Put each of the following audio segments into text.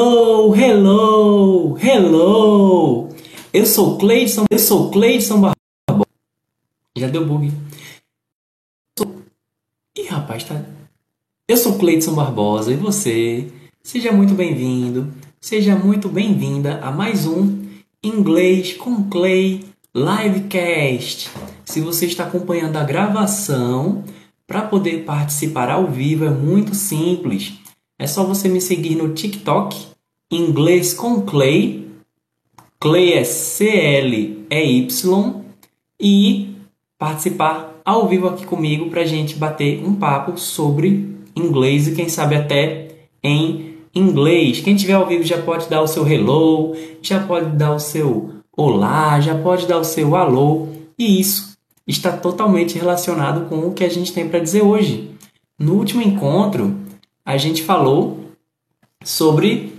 Hello, hello, hello. Eu sou Cleidson, eu sou Cleidson Barbosa. Já deu bug. Ih, rapaz, tá. Eu sou Cleidson Barbosa e você? Seja muito bem-vindo, seja muito bem-vinda a mais um Inglês com Clay Livecast. Se você está acompanhando a gravação, para poder participar ao vivo é muito simples. É só você me seguir no TikTok, Inglês com Clay. Clay é C-L-E-Y. E participar ao vivo aqui comigo para gente bater um papo sobre inglês e quem sabe até em inglês. Quem tiver ao vivo já pode dar o seu hello, já pode dar o seu olá, já pode dar o seu alô. E isso está totalmente relacionado com o que a gente tem para dizer hoje. No último encontro, a gente falou sobre.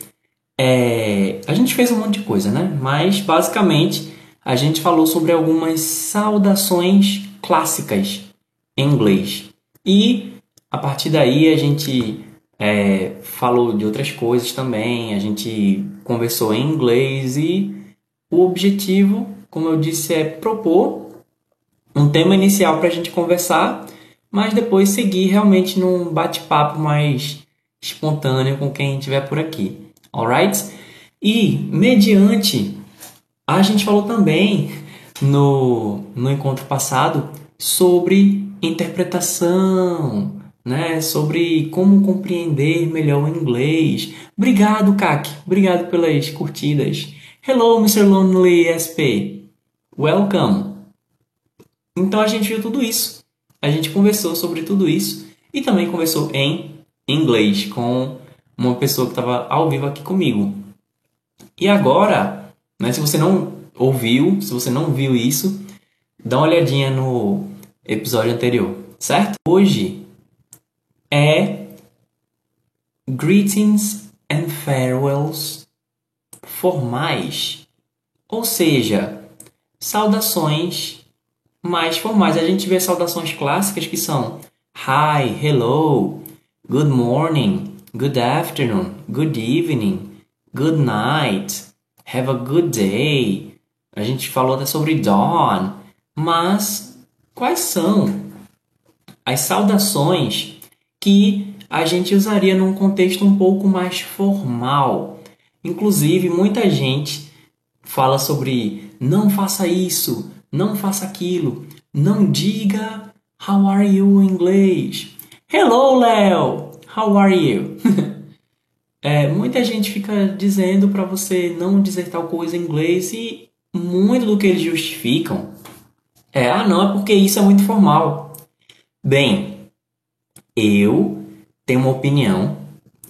É, a gente fez um monte de coisa, né? Mas basicamente a gente falou sobre algumas saudações clássicas em inglês. E a partir daí a gente é, falou de outras coisas também, a gente conversou em inglês e o objetivo, como eu disse, é propor um tema inicial para a gente conversar mas depois seguir realmente num bate-papo mais espontâneo com quem estiver por aqui, alright? E mediante, a gente falou também no, no encontro passado sobre interpretação, né? Sobre como compreender melhor o inglês. Obrigado, Kak. Obrigado pelas curtidas. Hello, Mr. Lonely SP. Welcome. Então a gente viu tudo isso a gente conversou sobre tudo isso e também conversou em inglês com uma pessoa que estava ao vivo aqui comigo. E agora, né, se você não ouviu, se você não viu isso, dá uma olhadinha no episódio anterior, certo? Hoje é greetings and farewells formais, ou seja, saudações mais formais. A gente vê saudações clássicas que são Hi, Hello, Good Morning, Good Afternoon, Good Evening, Good Night, Have a Good Day. A gente falou até sobre Dawn, mas quais são as saudações que a gente usaria num contexto um pouco mais formal? Inclusive, muita gente fala sobre não faça isso, não faça aquilo, não diga how are you em inglês. Hello, Léo, how are you? é, muita gente fica dizendo para você não dizer tal coisa em inglês e muito do que eles justificam é, ah, não, é porque isso é muito formal. Bem, eu tenho uma opinião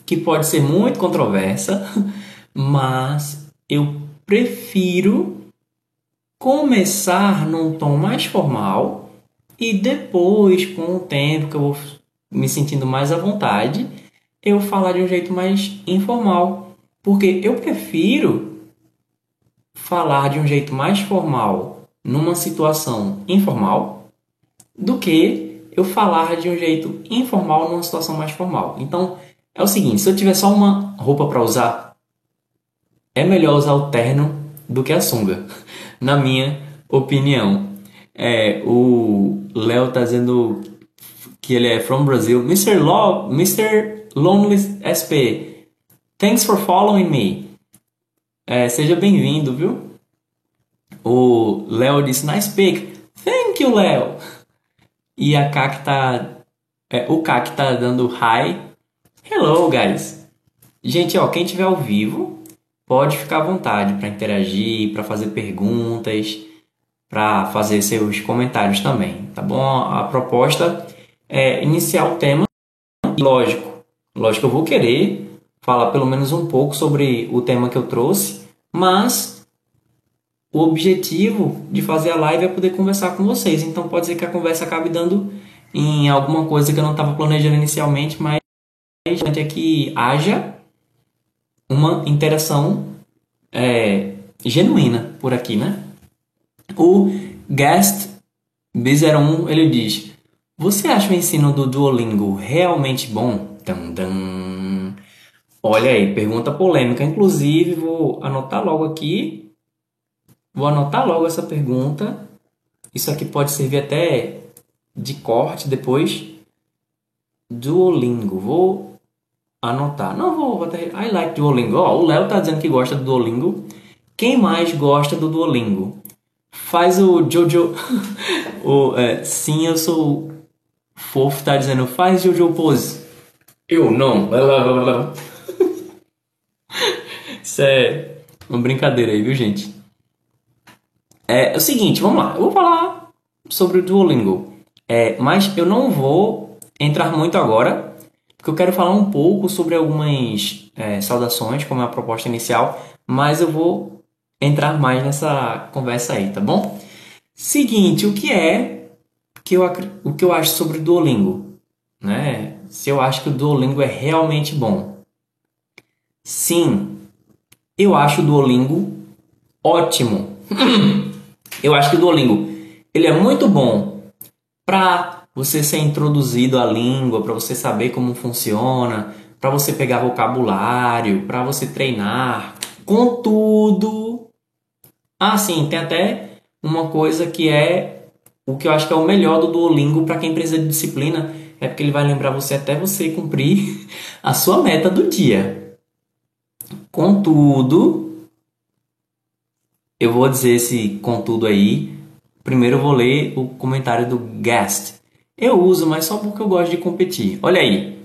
que pode ser muito controversa, mas eu prefiro começar num tom mais formal e depois, com o tempo que eu vou me sentindo mais à vontade, eu falar de um jeito mais informal. Porque eu prefiro falar de um jeito mais formal numa situação informal do que eu falar de um jeito informal numa situação mais formal. Então, é o seguinte, se eu tiver só uma roupa para usar, é melhor usar o terno do que a sunga na minha opinião. É, o Léo tá dizendo que ele é from Brazil. Mr. Law, Mr. Lonely SP, thanks for following me. É, seja bem-vindo, viu? O Léo disse, nice pick. Thank you, Léo. E a Kak tá... É, o Kak tá dando hi. Hello, guys. Gente, ó, quem tiver ao vivo, pode ficar à vontade para interagir, para fazer perguntas, para fazer seus comentários também, tá bom? A proposta é iniciar o tema e lógico, lógico eu vou querer falar pelo menos um pouco sobre o tema que eu trouxe, mas o objetivo de fazer a live é poder conversar com vocês. Então pode ser que a conversa acabe dando em alguma coisa que eu não estava planejando inicialmente, mas é que haja uma interação é, genuína por aqui, né? O Guest B01 ele diz: Você acha o ensino do Duolingo realmente bom? Dum, dum. Olha aí, pergunta polêmica. Inclusive, vou anotar logo aqui. Vou anotar logo essa pergunta. Isso aqui pode servir até de corte depois. Duolingo. Vou anotar. Não vou até. I like Duolingo. Ó, o Léo tá dizendo que gosta do Duolingo. Quem mais gosta do Duolingo? Faz o Jojo. o, é, sim, eu sou fofo, tá dizendo. Faz Jojo Pose. Eu não. Isso é uma brincadeira aí, viu, gente? É, é o seguinte, vamos lá. Eu vou falar sobre o Duolingo. É, mas eu não vou entrar muito agora, porque eu quero falar um pouco sobre algumas é, saudações, como é a proposta inicial, mas eu vou entrar mais nessa conversa aí, tá bom? Seguinte, o que é que eu, o que eu acho sobre o Duolingo? Né? Se eu acho que o Duolingo é realmente bom. Sim, eu acho o Duolingo ótimo. eu acho que o Duolingo ele é muito bom para você ser introduzido à língua, para você saber como funciona, para você pegar vocabulário, para você treinar. Contudo, ah, sim, tem até uma coisa que é o que eu acho que é o melhor do Duolingo para quem precisa de disciplina, é porque ele vai lembrar você até você cumprir a sua meta do dia. Contudo, eu vou dizer esse contudo aí. Primeiro eu vou ler o comentário do Guest. Eu uso, mas só porque eu gosto de competir. Olha aí.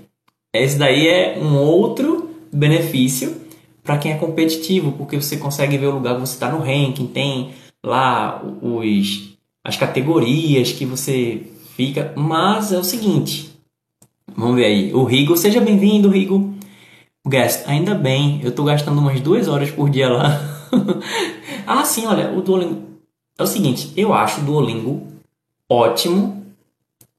Esse daí é um outro benefício para quem é competitivo, porque você consegue ver o lugar que você está no ranking, tem lá os, as categorias que você fica. Mas é o seguinte, vamos ver aí. O Rigo, seja bem-vindo, Rigo. Guest, ainda bem, eu estou gastando umas duas horas por dia lá. ah, sim, olha, o Duolingo. É o seguinte, eu acho o Duolingo ótimo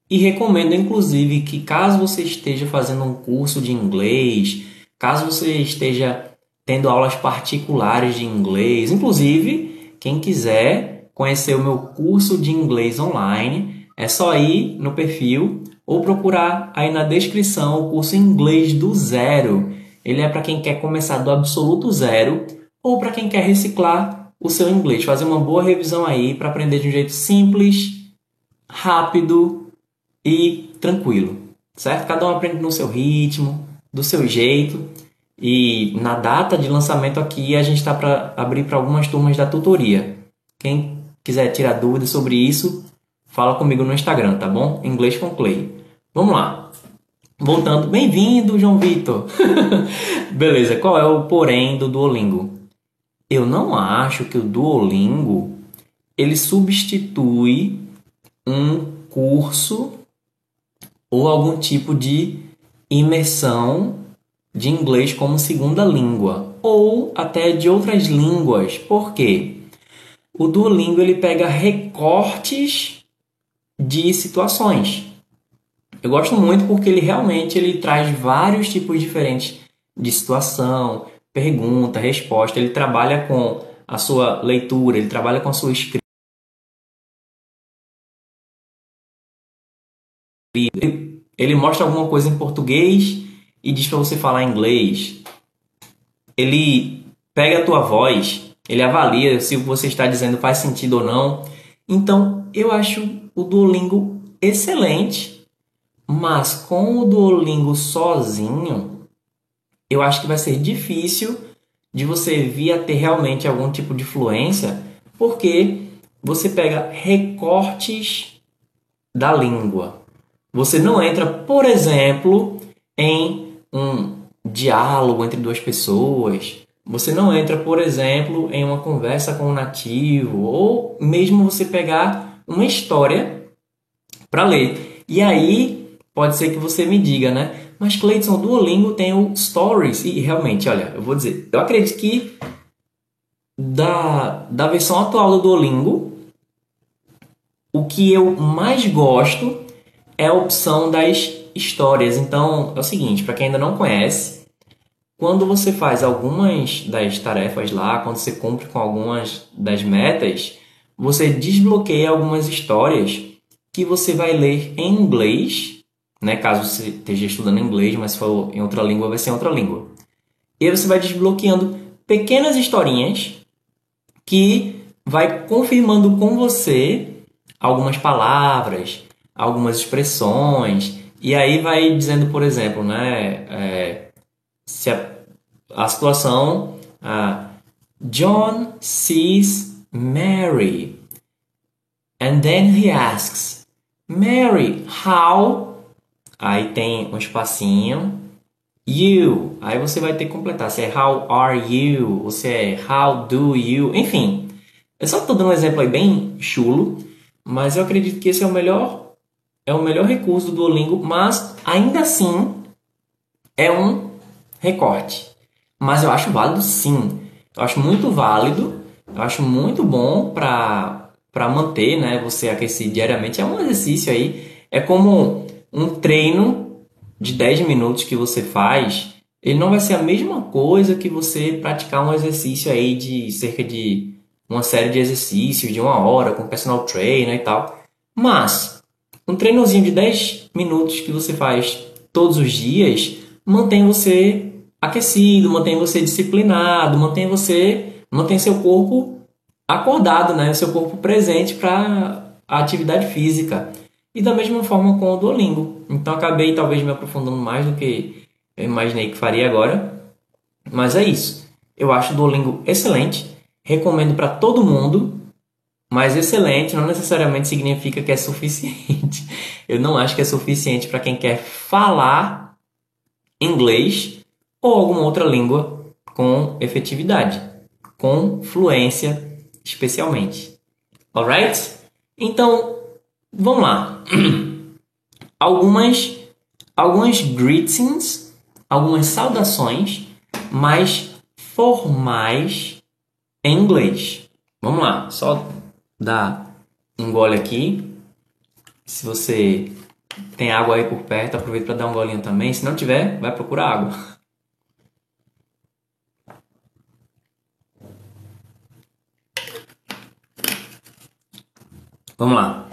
e recomendo, inclusive, que caso você esteja fazendo um curso de inglês, caso você esteja tendo aulas particulares de inglês, inclusive, quem quiser conhecer o meu curso de inglês online, é só ir no perfil ou procurar aí na descrição o curso Inglês do Zero. Ele é para quem quer começar do absoluto zero ou para quem quer reciclar o seu inglês, fazer uma boa revisão aí para aprender de um jeito simples, rápido e tranquilo, certo? Cada um aprende no seu ritmo, do seu jeito. E na data de lançamento aqui a gente está para abrir para algumas turmas da tutoria. Quem quiser tirar dúvidas sobre isso, fala comigo no Instagram, tá bom? Inglês com Clay. Vamos lá. Voltando, bem-vindo, João Vitor. Beleza, qual é o porém do Duolingo? Eu não acho que o Duolingo ele substitui um curso ou algum tipo de imersão de inglês como segunda língua ou até de outras línguas. Por quê? O Duolingo ele pega recortes de situações. Eu gosto muito porque ele realmente ele traz vários tipos diferentes de situação, pergunta, resposta. Ele trabalha com a sua leitura, ele trabalha com a sua escrita. Ele mostra alguma coisa em português e diz para você falar inglês. Ele pega a tua voz, ele avalia se o que você está dizendo faz sentido ou não. Então, eu acho o Duolingo excelente mas com o Duolingo sozinho, eu acho que vai ser difícil de você vir a ter realmente algum tipo de fluência, porque você pega recortes da língua. Você não entra, por exemplo, em um diálogo entre duas pessoas. Você não entra, por exemplo, em uma conversa com um nativo, ou mesmo você pegar uma história para ler. E aí pode ser que você me diga, né? Mas Cleiton, o Duolingo tem o Stories e realmente, olha, eu vou dizer, eu acredito que da, da versão atual do Duolingo, o que eu mais gosto é a opção das histórias. Então, é o seguinte, para quem ainda não conhece, quando você faz algumas das tarefas lá, quando você cumpre com algumas das metas, você desbloqueia algumas histórias que você vai ler em inglês né? Caso você esteja estudando inglês, mas se for em outra língua, vai ser em outra língua. E aí você vai desbloqueando pequenas historinhas que vai confirmando com você algumas palavras, algumas expressões, e aí vai dizendo, por exemplo, né, é, se a, a situação, uh, John sees Mary, and then he asks, Mary, how? Aí tem um espacinho, you. Aí você vai ter que completar se é how are you, ou se é how do you, enfim. Eu só estou dando um exemplo aí bem chulo, mas eu acredito que esse é o melhor é o melhor recurso do Duolingo, mas ainda assim é um recorte. Mas eu acho válido sim. Eu acho muito válido, eu acho muito bom para para manter, né, você aquecer diariamente. É um exercício aí, é como um treino de 10 minutos que você faz, ele não vai ser a mesma coisa que você praticar um exercício aí de cerca de uma série de exercícios de uma hora com personal trainer e tal. Mas um treinozinho de 10 minutos que você faz todos os dias mantém você aquecido, mantém você disciplinado, mantém você, mantém seu corpo acordado, né? Seu corpo presente para a atividade física. E da mesma forma com o Duolingo. Então acabei talvez me aprofundando mais do que eu imaginei que faria agora. Mas é isso. Eu acho o Duolingo excelente. Recomendo para todo mundo. Mas excelente não necessariamente significa que é suficiente. Eu não acho que é suficiente para quem quer falar inglês ou alguma outra língua com efetividade, com fluência, especialmente. Alright? Então, vamos lá. Algumas algumas greetings, algumas saudações mais formais em inglês. Vamos lá, só dá um gole aqui. Se você tem água aí por perto, aproveita para dar um golinho também. Se não tiver, vai procurar água. Vamos lá.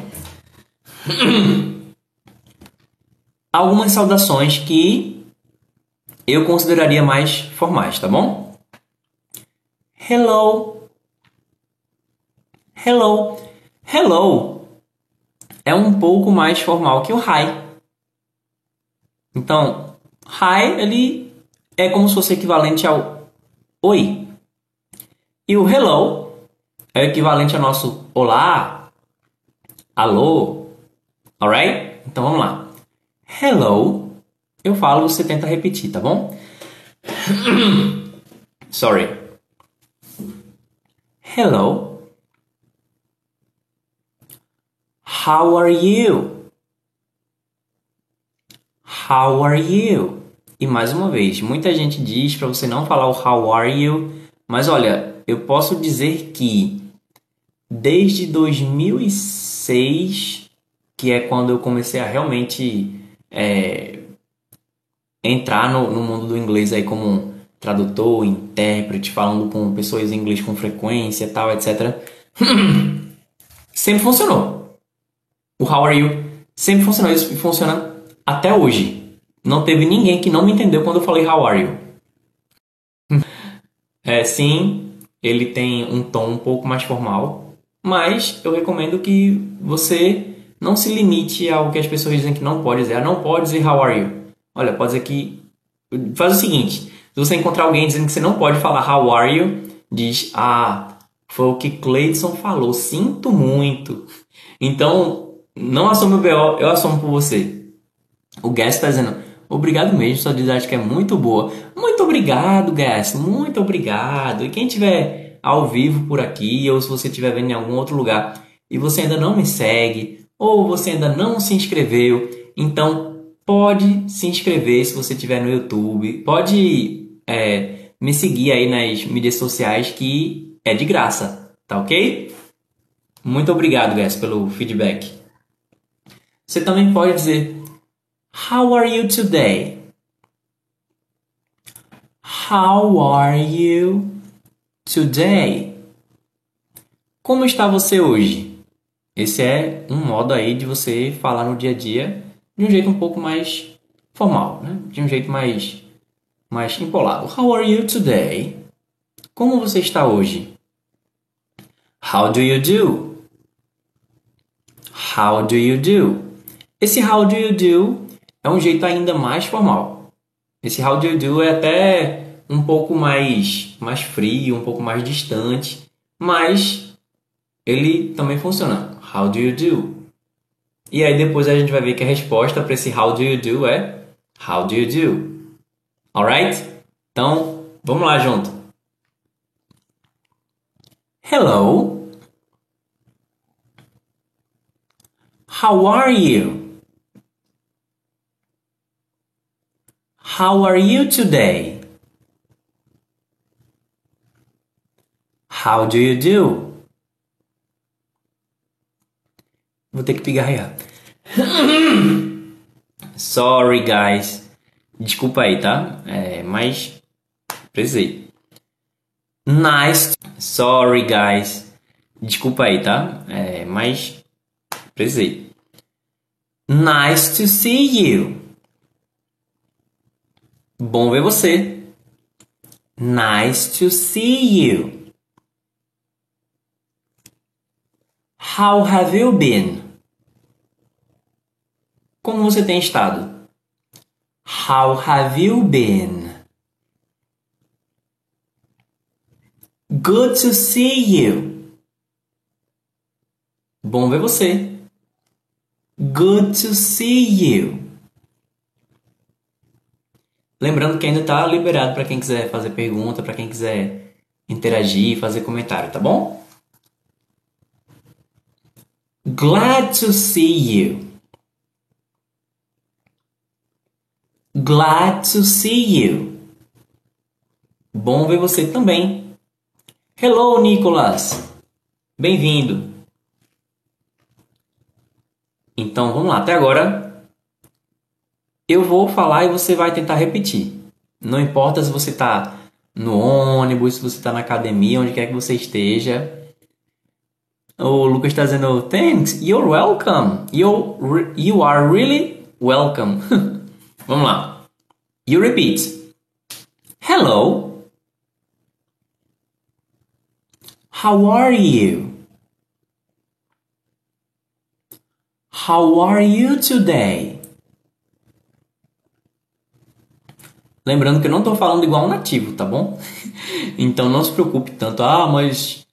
Algumas saudações que eu consideraria mais formais, tá bom? Hello, hello. Hello é um pouco mais formal que o hi. Então, hi ele é como se fosse equivalente ao oi. E o hello é equivalente ao nosso olá, alô, alright? Então vamos lá. Hello, eu falo, você tenta repetir, tá bom? Sorry. Hello. How are you? How are you? E mais uma vez, muita gente diz para você não falar o how are you, mas olha, eu posso dizer que desde 2006, que é quando eu comecei a realmente é, entrar no, no mundo do inglês aí como tradutor, intérprete, falando com pessoas em inglês com frequência, tal, etc. Sempre funcionou. O How are you sempre funcionou isso e funciona até hoje. Não teve ninguém que não me entendeu quando eu falei How are you. É, sim, ele tem um tom um pouco mais formal, mas eu recomendo que você não se limite ao que as pessoas dizem que não pode dizer. Ah, não pode dizer How are you. Olha, pode dizer que. Faz o seguinte: se você encontrar alguém dizendo que você não pode falar How are you, diz: Ah, foi o que Cleidson falou, sinto muito. Então, não assume o BO, eu assumo por você. O Gas está dizendo, obrigado mesmo, sua didática é muito boa. Muito obrigado, Gas, muito obrigado. E quem tiver ao vivo por aqui, ou se você estiver vendo em algum outro lugar e você ainda não me segue, ou você ainda não se inscreveu, então pode se inscrever se você estiver no YouTube. Pode é, me seguir aí nas mídias sociais que é de graça, tá ok? Muito obrigado, Gas, pelo feedback. Você também pode dizer How are you today? How are you today? Como está você hoje? Esse é um modo aí de você falar no dia a dia de um jeito um pouco mais formal, né? De um jeito mais mais empolado. How are you today? Como você está hoje? How do you do? How do you do? Esse how do you do é um jeito ainda mais formal. Esse how do you do é até um pouco mais, mais frio, um pouco mais distante, mas ele também funciona. How do you do? E aí depois a gente vai ver que a resposta para esse how do you do é How do you do? Alright? Então, vamos lá junto. Hello. How are you? How are you today? How do you do? Vou ter que pigarrear. Sorry, guys. Desculpa aí, tá? É, mas precisei. Nice. Sorry, guys. Desculpa aí, tá? É, mas precisei. Nice to see you. Bom ver você. Nice to see you. How have you been? Como você tem estado? How have you been? Good to see you. Bom ver você. Good to see you. Lembrando que ainda está liberado para quem quiser fazer pergunta, para quem quiser interagir, fazer comentário, tá bom? Glad to see you. Glad to see you. Bom ver você também. Hello, Nicolas. Bem-vindo. Então vamos lá, até agora eu vou falar e você vai tentar repetir. Não importa se você está no ônibus, se você está na academia, onde quer que você esteja. O Lucas está dizendo: Thanks, you're welcome. You, you are really welcome. Vamos lá. You repeat. Hello. How are you? How are you today? Lembrando que eu não estou falando igual um nativo, tá bom? então não se preocupe tanto. Ah, mas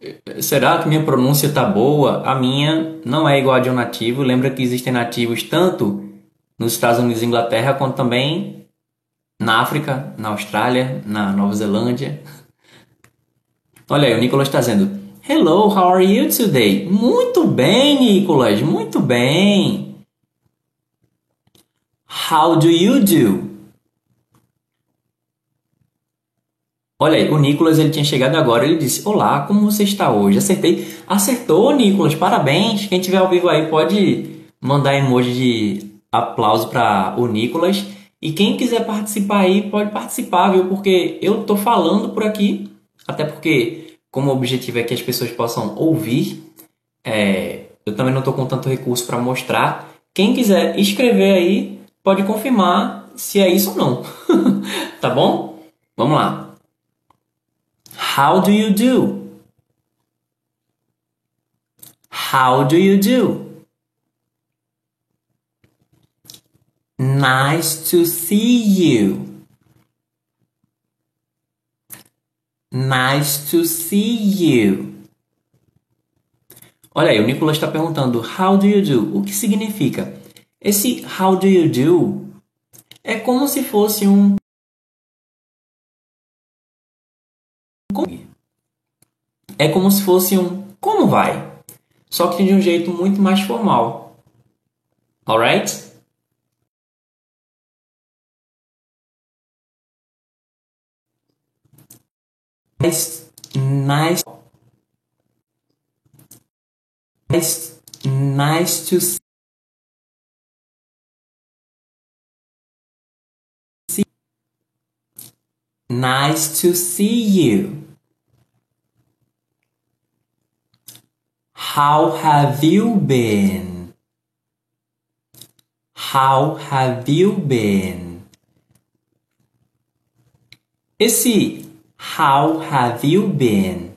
eh, será que minha pronúncia tá boa? A minha não é igual a de um nativo. Lembra que existem nativos tanto nos Estados Unidos e Inglaterra, quanto também na África, na Austrália, na Nova Zelândia. Olha aí, o Nicolas está dizendo: Hello, how are you today? Muito bem, Nicolas, muito bem. How do you do? Olha aí, o Nicolas ele tinha chegado agora, ele disse: Olá, como você está hoje? Acertei. Acertou, Nicolas, parabéns. Quem tiver ao vivo aí pode mandar emoji de aplauso para o Nicolas. E quem quiser participar aí, pode participar, viu? Porque eu tô falando por aqui, até porque, como o objetivo é que as pessoas possam ouvir, é, eu também não estou com tanto recurso para mostrar. Quem quiser escrever aí, pode confirmar se é isso ou não. tá bom? Vamos lá. How do you do? How do you do? Nice to see you. Nice to see you. Olha aí, o Nicolas está perguntando How do you do? O que significa? Esse How do you do é como se fosse um é como se fosse um como vai, só que de um jeito muito mais formal. Alright? nice, nice, nice, nice to see. Nice to see you. How have you been? How have you been? Esse How have you been?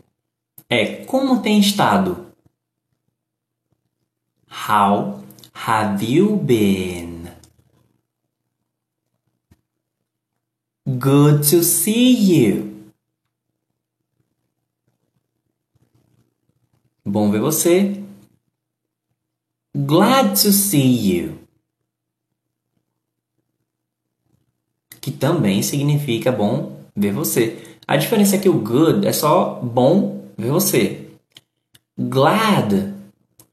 É como tem estado. How have you been? Good to see you. Bom ver você. Glad to see you. Que também significa bom ver você. A diferença é que o good é só bom ver você. Glad,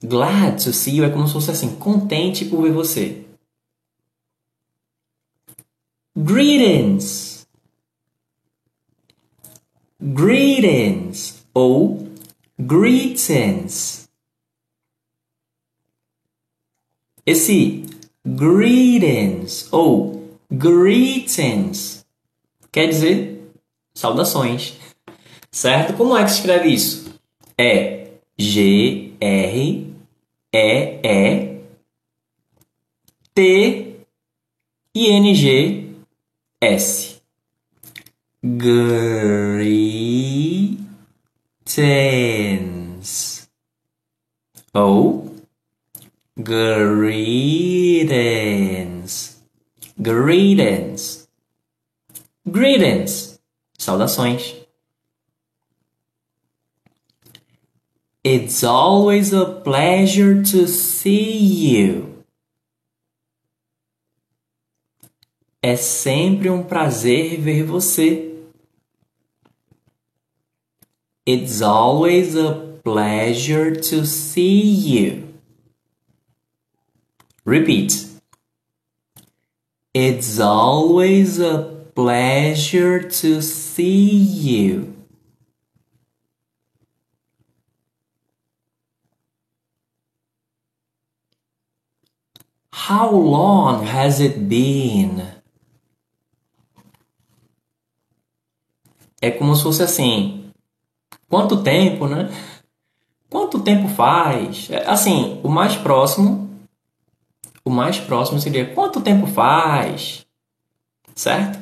glad to see you é como se fosse assim, contente por ver você. Greetings. Greetings ou greetings. Esse greetings ou greetings quer dizer saudações. Certo? Como é que se escreve isso? É G R E E T I N G S. Greetings. Ou greetings. Greetings. Greetings. Saudações. It's always a pleasure to see you. É sempre um prazer ver você. It's always a pleasure to see you. Repeat. It's always a pleasure to see you. How long has it been? É como se fosse assim. Quanto tempo, né? Quanto tempo faz? É, assim, o mais próximo. O mais próximo seria quanto tempo faz? Certo?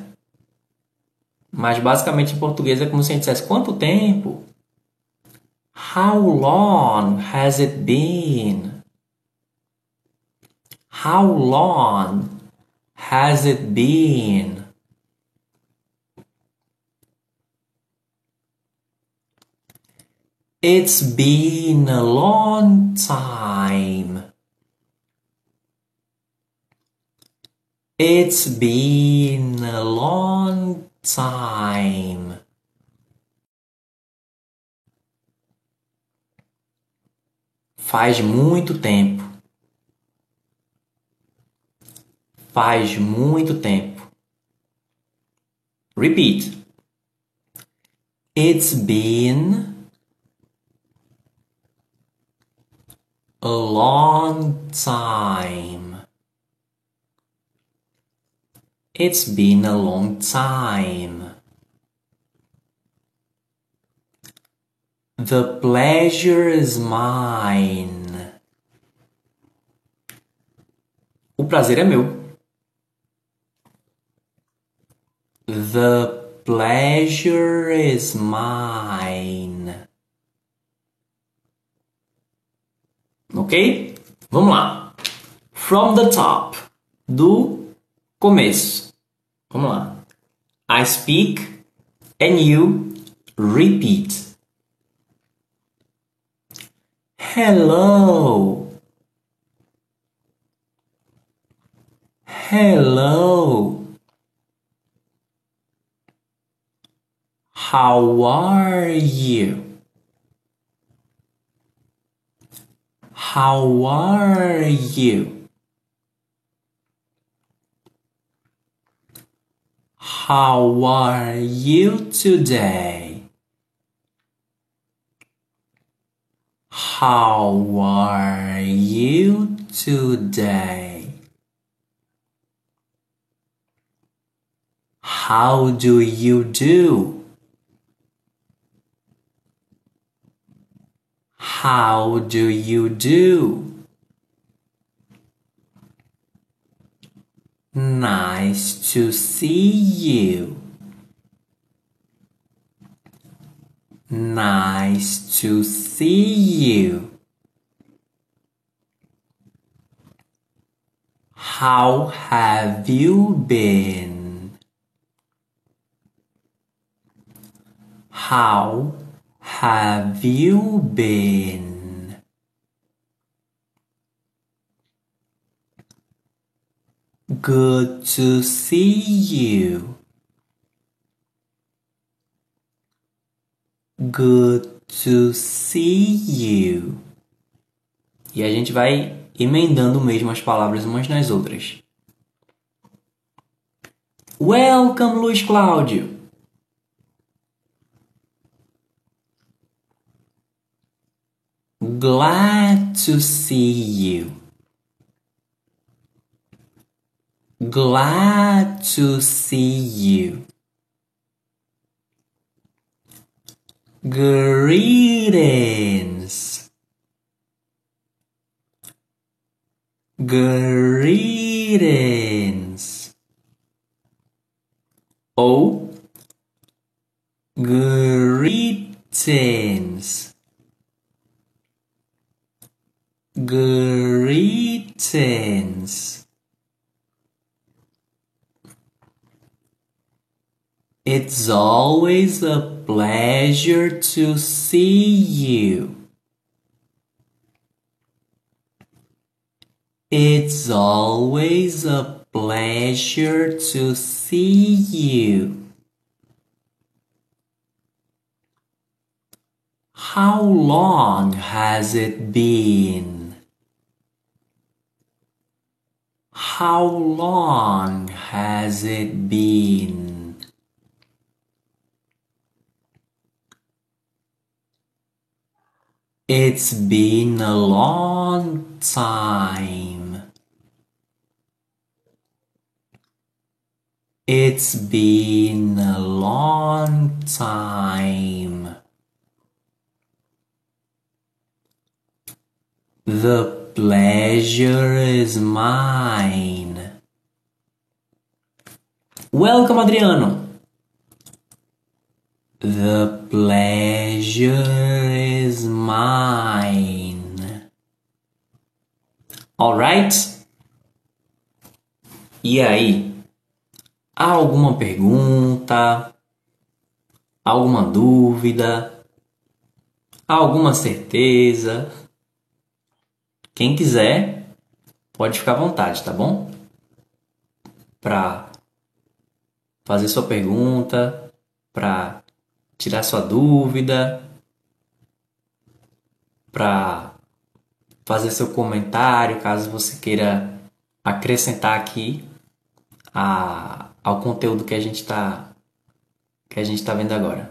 Mas basicamente em português é como se a gente dissesse quanto tempo? How long has it been? How long has it been? It's been a long time. It's been a long time. Faz muito tempo. Faz muito tempo. Repeat. It's been a long time. It's been a long time. The pleasure is mine. O prazer é meu. The pleasure is mine. Ok? Vamos lá. From the top. Do começo. Vamos lá. I speak and you repeat. Hello. Hello. How are you? How are you? How are you today? How are you today? How do you do? How do you do? Nice to see you. Nice to see you. How have you been? How have you been? Good to see you. Good to see you. E a gente vai emendando mesmo as palavras umas nas outras. Welcome, Luiz Cláudio. Glad to see you. Glad to see you. Greetings. Greetings. Oh, greetings. Greetings. It's always a pleasure to see you. It's always a pleasure to see you. How long has it been? How long has it been? It's been a long time. It's been a long time. The pleasure is mine. Welcome, Adriano. The pleasure is mine. Alright? E aí? Há alguma pergunta? Alguma dúvida? Alguma certeza? Quem quiser, pode ficar à vontade, tá bom? Para fazer sua pergunta, para tirar sua dúvida, para fazer seu comentário, caso você queira acrescentar aqui a, ao conteúdo que a gente está que a gente está vendo agora.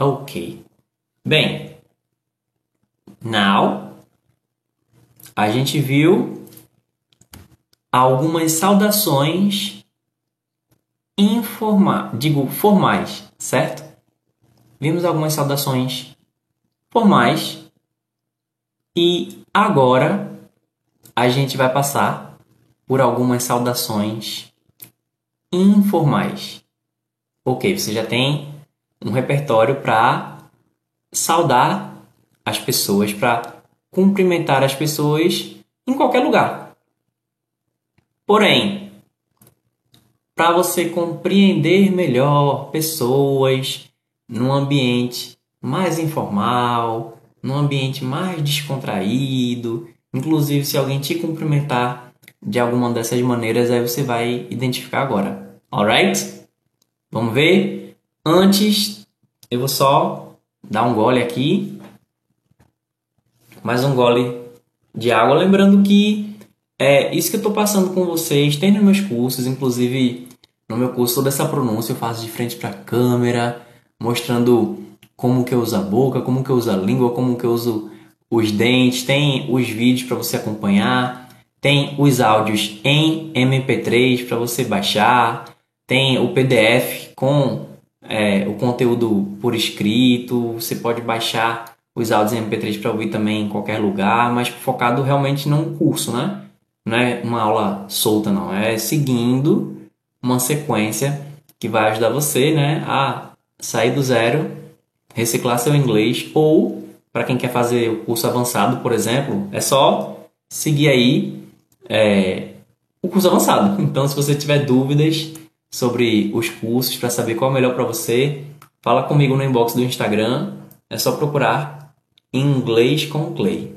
Ok. Bem, now a gente viu algumas saudações informais, digo formais, certo? Vimos algumas saudações formais e agora a gente vai passar por algumas saudações informais. Ok, você já tem um repertório para saudar as pessoas, para cumprimentar as pessoas em qualquer lugar. Porém, para você compreender melhor pessoas num ambiente mais informal, num ambiente mais descontraído, inclusive se alguém te cumprimentar de alguma dessas maneiras, aí você vai identificar agora. Alright? Vamos ver? Antes, eu vou só dar um gole aqui. Mais um gole de água. Lembrando que é isso que eu estou passando com vocês, tem nos meus cursos, inclusive no meu curso toda essa pronúncia eu faço de frente para a câmera, mostrando como que eu uso a boca, como que eu uso a língua, como que eu uso os dentes, tem os vídeos para você acompanhar, tem os áudios em MP3 para você baixar, tem o PDF com é, o conteúdo por escrito, você pode baixar os áudios em MP3 para ouvir também em qualquer lugar, mas focado realmente num curso, né? Não é uma aula solta, não. É seguindo uma sequência que vai ajudar você né, a sair do zero, reciclar seu inglês ou, para quem quer fazer o curso avançado, por exemplo, é só seguir aí é, o curso avançado. Então, se você tiver dúvidas sobre os cursos para saber qual é o melhor para você, fala comigo no inbox do Instagram. É só procurar Inglês com Clay.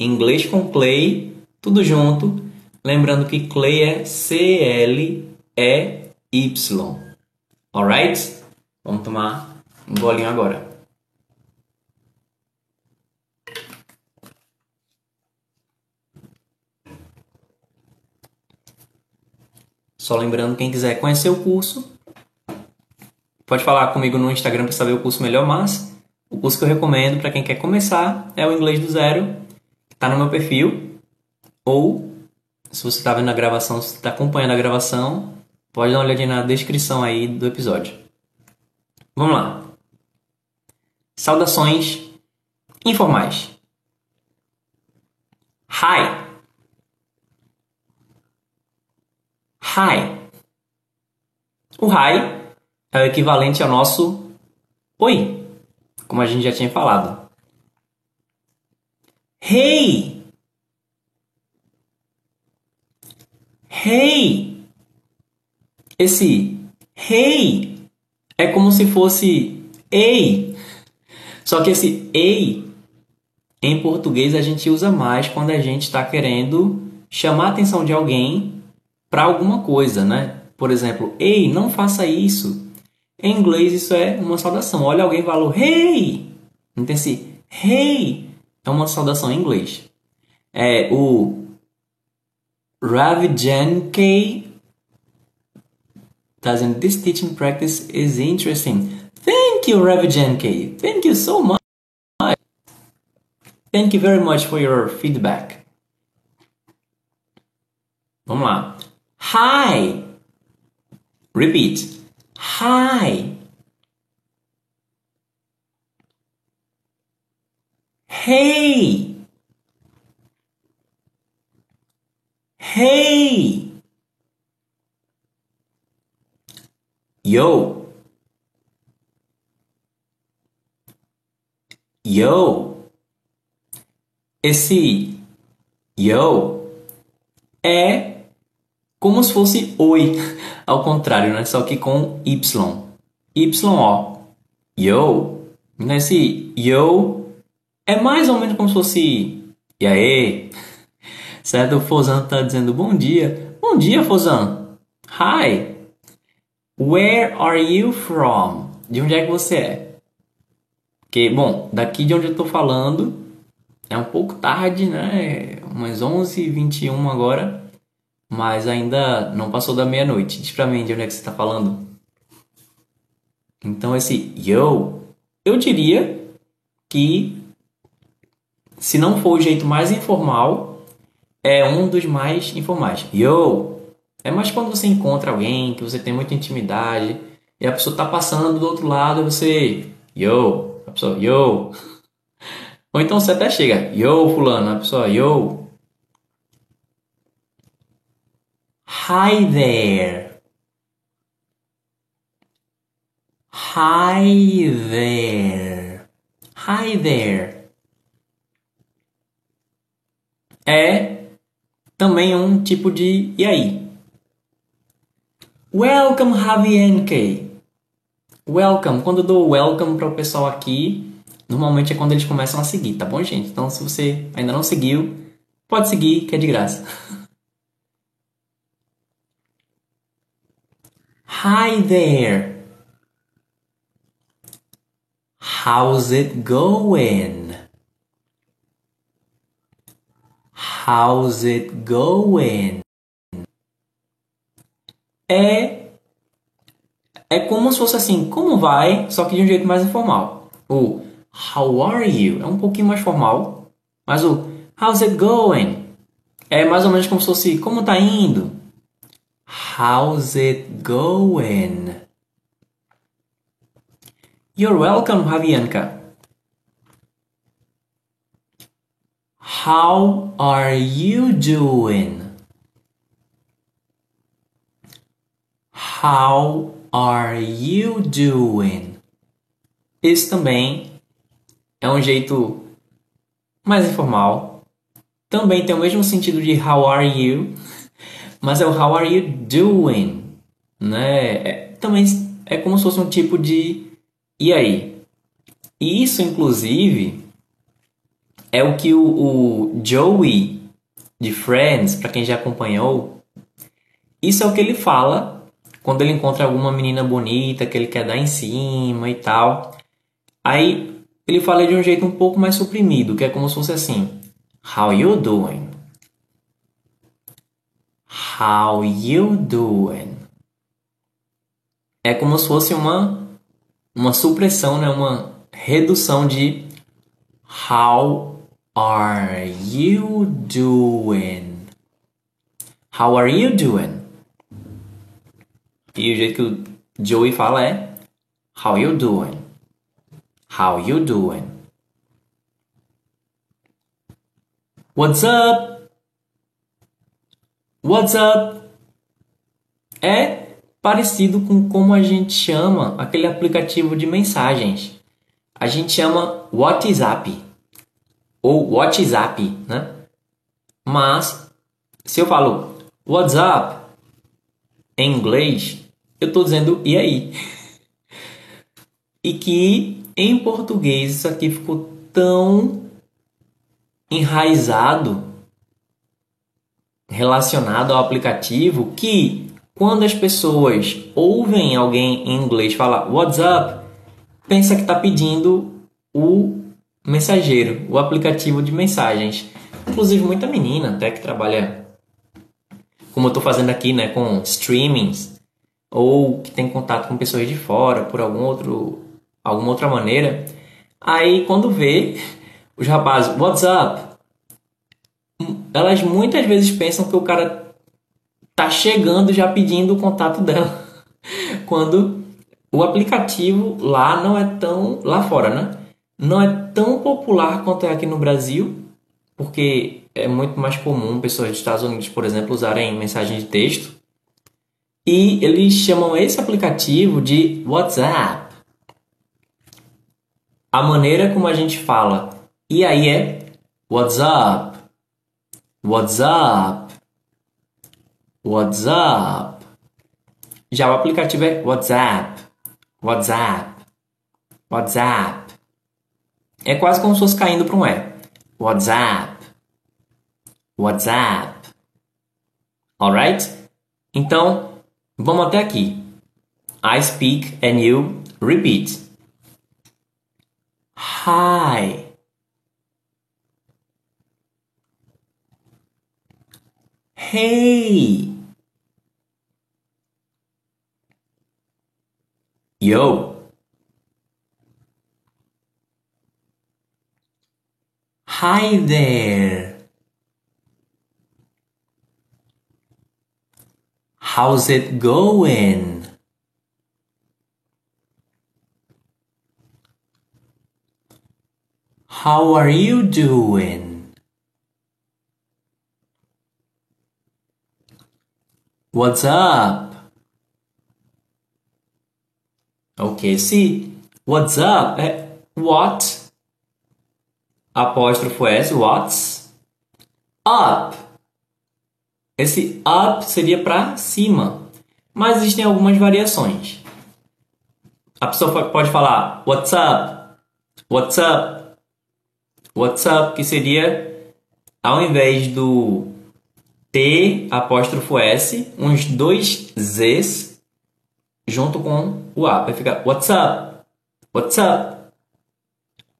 Inglês com Clay, tudo junto. Lembrando que Clay é C-L-E-Y. Alright? Vamos tomar um golinho agora. Só lembrando, quem quiser conhecer o curso, pode falar comigo no Instagram para saber o curso melhor, mas o curso que eu recomendo para quem quer começar é o Inglês do Zero, que está no meu perfil, ou se você está vendo a gravação, se está acompanhando a gravação, pode dar uma olhadinha na descrição aí do episódio. Vamos lá. Saudações informais. Hi. Hi. O hi é o equivalente ao nosso oi, como a gente já tinha falado. Hey! Hey! Esse hey é como se fosse ei. Só que esse ei em português a gente usa mais quando a gente está querendo chamar a atenção de alguém para alguma coisa, né? Por exemplo, ei, não faça isso. Em inglês isso é uma saudação. Olha alguém falou hey. Então esse hey é uma saudação em inglês. É o Rav Jankei doesn't this teaching practice is interesting. Thank you, Rav Jankei. Thank you so much. Thank you very much for your feedback. Vamos lá. Hi. Repeat. Hi. Hey. Hey. Yo. Yo. Esse yo é como se fosse oi, ao contrário, né? Só que com Y. Y-O. Yo. Nesse yo é mais ou menos como se fosse e aí? Certo? O Fozan tá dizendo bom dia. Bom dia, Fozan. Hi. Where are you from? De onde é que você é? Porque, bom, daqui de onde eu tô falando é um pouco tarde, né? Umas 11h21 agora mas ainda não passou da meia-noite. Diz pra mim de onde é que você está falando. Então esse yo, eu diria que se não for o jeito mais informal, é um dos mais informais. Yo, é mais quando você encontra alguém que você tem muita intimidade e a pessoa está passando do outro lado e você yo, a pessoa yo. Ou então você até chega, yo fulano, a pessoa yo, Hi there. Hi there. Hi there. É também um tipo de e aí. Welcome, Javienke. Welcome. Quando eu dou welcome para o pessoal aqui, normalmente é quando eles começam a seguir, tá bom, gente? Então, se você ainda não seguiu, pode seguir, que é de graça. Hi there. How's it going? How's it going? É é como se fosse assim, como vai, só que de um jeito mais informal. O how are you é um pouquinho mais formal, mas o how's it going é mais ou menos como se fosse como tá indo. How's it going? You're welcome, Javienka. How are you doing? How are you doing? Esse também é um jeito mais informal. Também tem o mesmo sentido de how are you, mas é o how are you doing, né? É, também é como se fosse um tipo de e aí. E isso, inclusive, é o que o, o Joey de Friends, para quem já acompanhou, isso é o que ele fala quando ele encontra alguma menina bonita que ele quer dar em cima e tal. Aí ele fala de um jeito um pouco mais suprimido, que é como se fosse assim: How you doing? How you doing? É como se fosse uma uma supressão, né? Uma redução de How are you doing? How are you doing? E o jeito que o Joey fala é How you doing? How you doing? What's up? What's up? É parecido com como a gente chama aquele aplicativo de mensagens. A gente chama WhatsApp ou WhatsApp, né? Mas se eu falo WhatsApp em inglês, eu estou dizendo e aí? e que em português isso aqui ficou tão enraizado relacionado ao aplicativo que quando as pessoas ouvem alguém em inglês falar WhatsApp, pensa que está pedindo o mensageiro, o aplicativo de mensagens. Inclusive muita menina até que trabalha como eu estou fazendo aqui, né, com streamings ou que tem contato com pessoas de fora por algum outro alguma outra maneira. Aí quando vê os rapazes, WhatsApp, elas muitas vezes pensam que o cara tá chegando já pedindo o contato dela. Quando o aplicativo lá não é tão lá fora, né? Não é tão popular quanto é aqui no Brasil, porque é muito mais comum pessoas dos Estados Unidos, por exemplo, usarem mensagem de texto. E eles chamam esse aplicativo de WhatsApp. A maneira como a gente fala e aí é WhatsApp, WhatsApp, WhatsApp. Já o aplicativo é WhatsApp, WhatsApp, WhatsApp. É quase como se fosse caindo para um E. WhatsApp, WhatsApp. Alright? Então, vamos até aqui. I speak and you repeat. Hi. Hey. Yo. Hi there. How's it going? How are you doing? What's up? Ok, see, what's up é what, apóstrofo S, what's up. Esse up seria para cima, mas existem algumas variações. A pessoa pode falar what's up, what's up, what's up, que seria ao invés do T apóstrofo S, uns dois Z's junto com o up. Vai ficar What's up? What's up?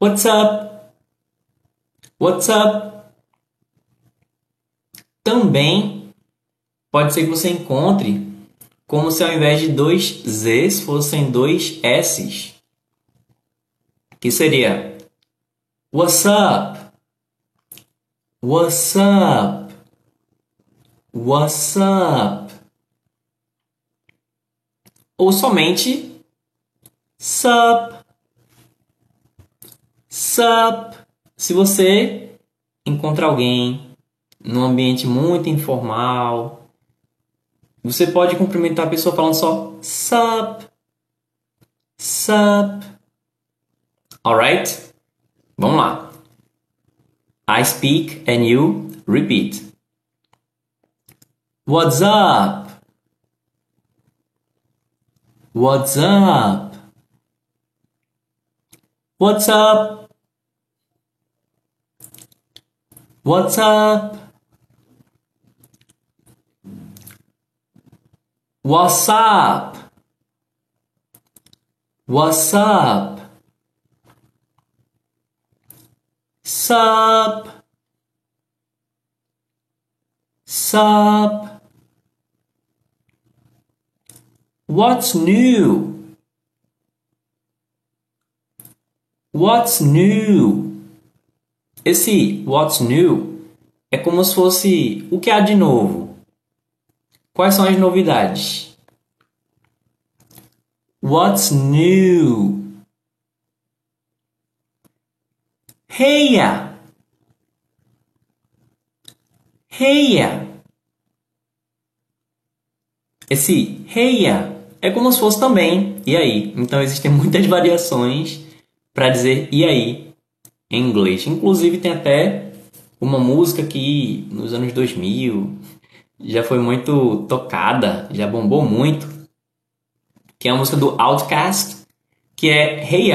What's up? What's up? Também pode ser que você encontre como se ao invés de dois Z's fossem dois S's. Que seria What's up? What's up? What's up? ou somente sup, sup. Se você encontra alguém num ambiente muito informal, você pode cumprimentar a pessoa falando só sup, sup. Alright? Vamos lá. I speak and you repeat. What's up? What's up? What's up? What's up? What's up? What's up? Sup? Sup? What's new? What's new? Esse what's new é como se fosse o que há de novo. Quais são as novidades? What's new? Heia! Heia! Esse heia é como se fosse também e aí. Então existem muitas variações para dizer e aí em inglês. Inclusive tem até uma música que nos anos 2000 já foi muito tocada, já bombou muito, que é a música do Outkast, que é Hey.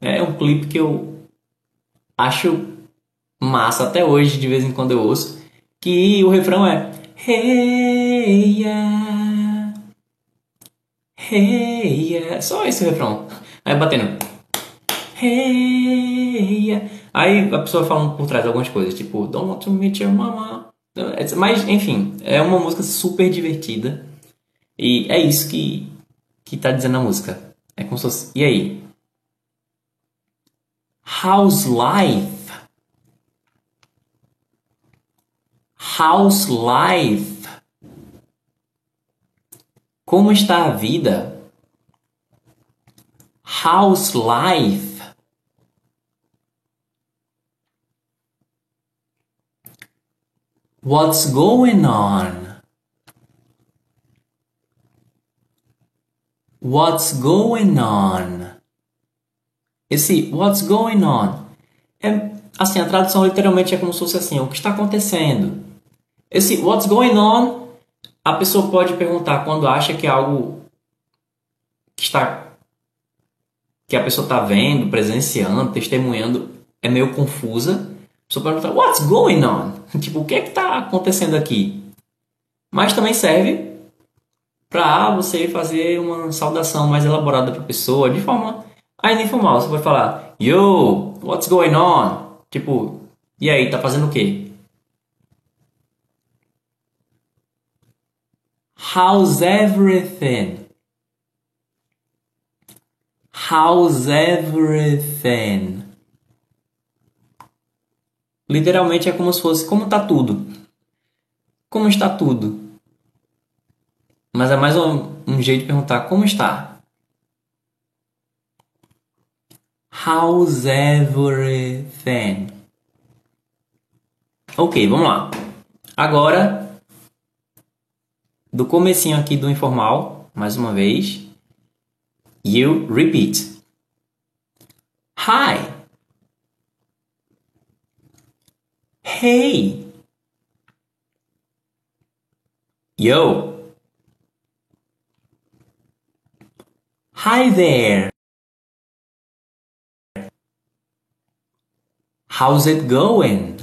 É um clipe que eu acho massa até hoje, de vez em quando eu ouço, que o refrão é Hey Hey Ya, só esse refrão. Aí batendo Hey Ya. Aí a pessoa falando por trás algumas coisas, tipo Don't want to meet your mama. Mas, enfim, é uma música super divertida. E é isso que, que tá dizendo a música. É como se fosse. E aí? How's life? How's life? Como está a vida? How's life? What's going on? What's going on? Esse what's going on é assim, a tradução literalmente é como se fosse assim, o que está acontecendo. Esse what's going on, a pessoa pode perguntar quando acha que é algo que está que a pessoa está vendo, presenciando, testemunhando é meio confusa. A pessoa perguntar what's going on? Tipo, o que é que está acontecendo aqui? Mas também serve para você fazer uma saudação mais elaborada para a pessoa, de forma ainda informal. Você pode falar, Yo, what's going on? Tipo, e aí, tá fazendo o quê? How's everything? How's everything? Literalmente é como se fosse como está tudo. Como está tudo? Mas é mais um, um jeito de perguntar como está. How's everything? Ok, vamos lá. Agora, do comecinho aqui do informal, mais uma vez. You repeat. Hi. Hey. Yo. Hi there. How's it going?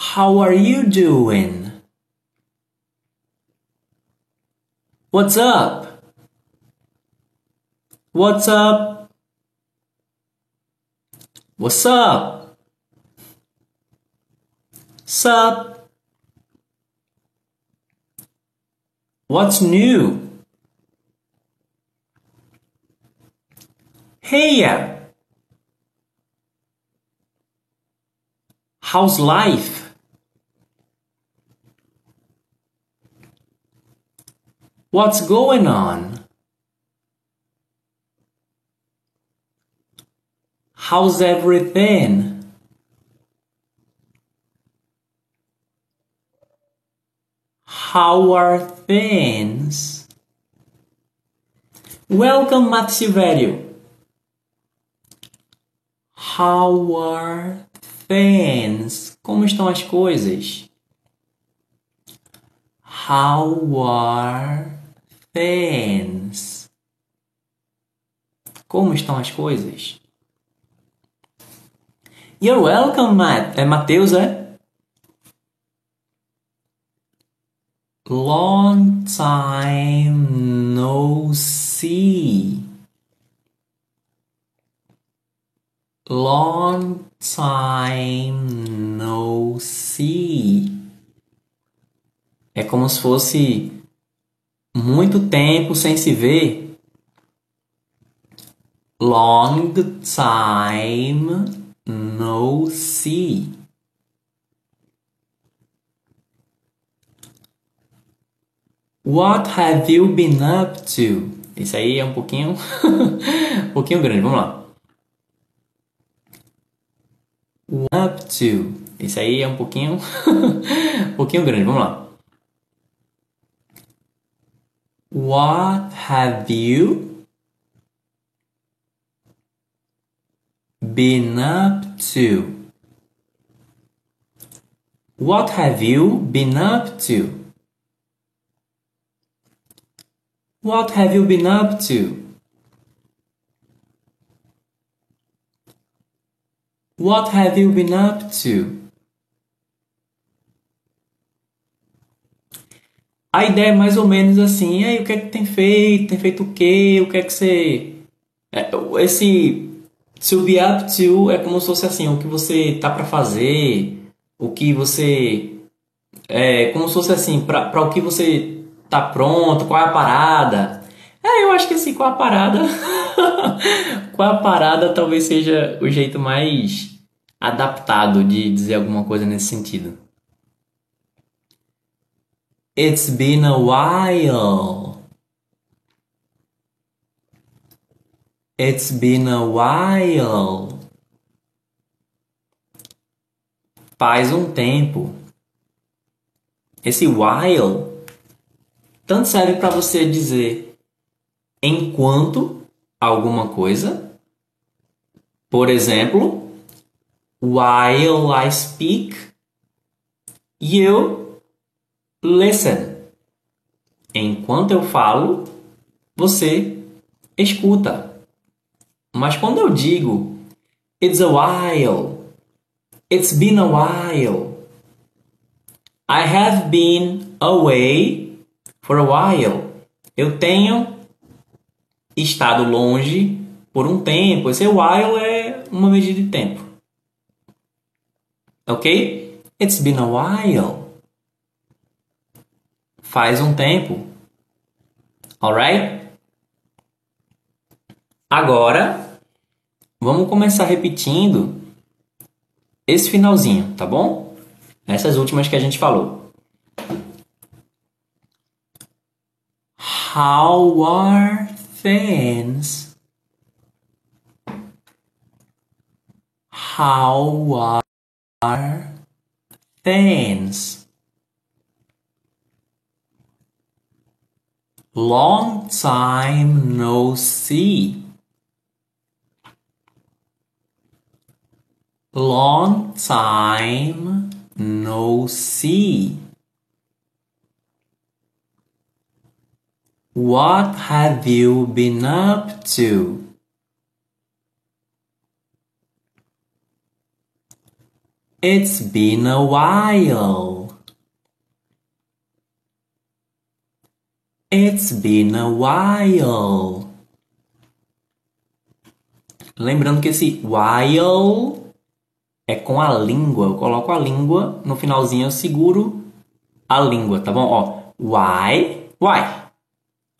How are you doing? What's up? What's up? What's up? Sup? What's new? Hey, how's life? What's going on? How's everything? How are things? Welcome, Matt. How are things? Como estão as coisas? How are things? Como estão as coisas? You're welcome, Matt. É Matheus, é? Long time no see. Long time no see. É como se fosse muito tempo sem se ver. Long time no see. What have you been up to? Isso aí é um pouquinho, um pouquinho grande. Vamos lá. Up to. Isso aí é um pouquinho, um pouquinho grande. Vamos lá. What have you been up to? What have you been up to? What have you been up to? What have you been up to? A ideia é mais ou menos assim, aí o que é que tem feito? Tem feito o quê? O que é que você. É, esse be up to é como se fosse assim, o que você tá para fazer, o que você. É como se fosse assim, para o que você tá pronto, qual é a parada. É, eu acho que assim, qual a parada. qual a parada talvez seja o jeito mais adaptado de dizer alguma coisa nesse sentido. It's been a while. It's been a while. Faz um tempo. Esse while tanto serve para você dizer enquanto alguma coisa. Por exemplo, while I speak, you listen. Enquanto eu falo, você escuta. Mas quando eu digo it's a while, it's been a while, I have been away for a while. Eu tenho estado longe por um tempo. Esse while é uma medida de tempo. Ok? It's been a while. Faz um tempo. Alright? Agora, vamos começar repetindo esse finalzinho, tá bom? Essas últimas que a gente falou. How are things? How are things. Long time no see. Long time no see. What have you been up to? It's been a while. It's been a while. Lembrando que esse while é com a língua. Eu coloco a língua no finalzinho, eu seguro a língua, tá bom? Ó, why, why,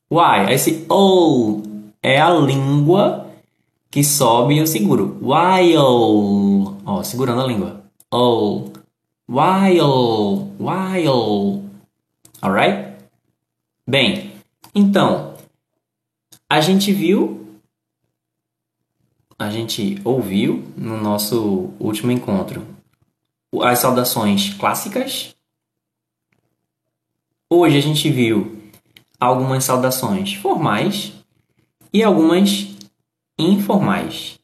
why. Esse o é a língua que sobe e eu seguro. While, ó, segurando a língua all, while, while. Alright? Bem, então, a gente viu a gente ouviu no nosso último encontro as saudações clássicas. Hoje a gente viu algumas saudações formais e algumas informais.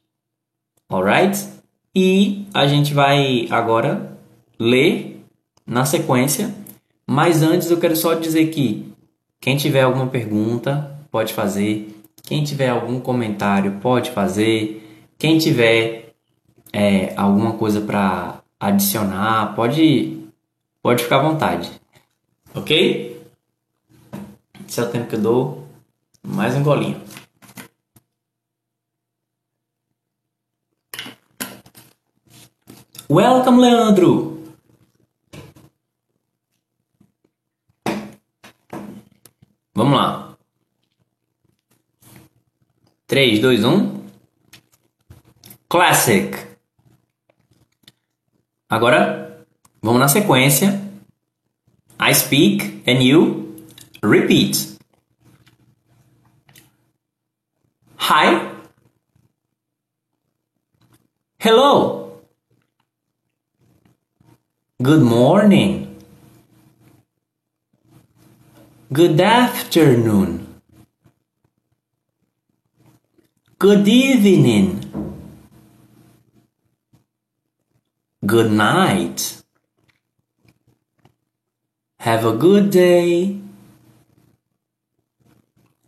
Alright? E a gente vai agora ler na sequência, mas antes eu quero só dizer que quem tiver alguma pergunta pode fazer, quem tiver algum comentário pode fazer, quem tiver é, alguma coisa para adicionar pode pode ficar à vontade, ok? Esse é o tempo que eu dou. Mais um golinho. Welcome, Leandro! Vamos lá. 3, 2, 1. Classic. Agora, vamos na sequência. I speak and you repeat. Hi. Hello. Good morning. Good afternoon. Good evening. Good night. Have a good day.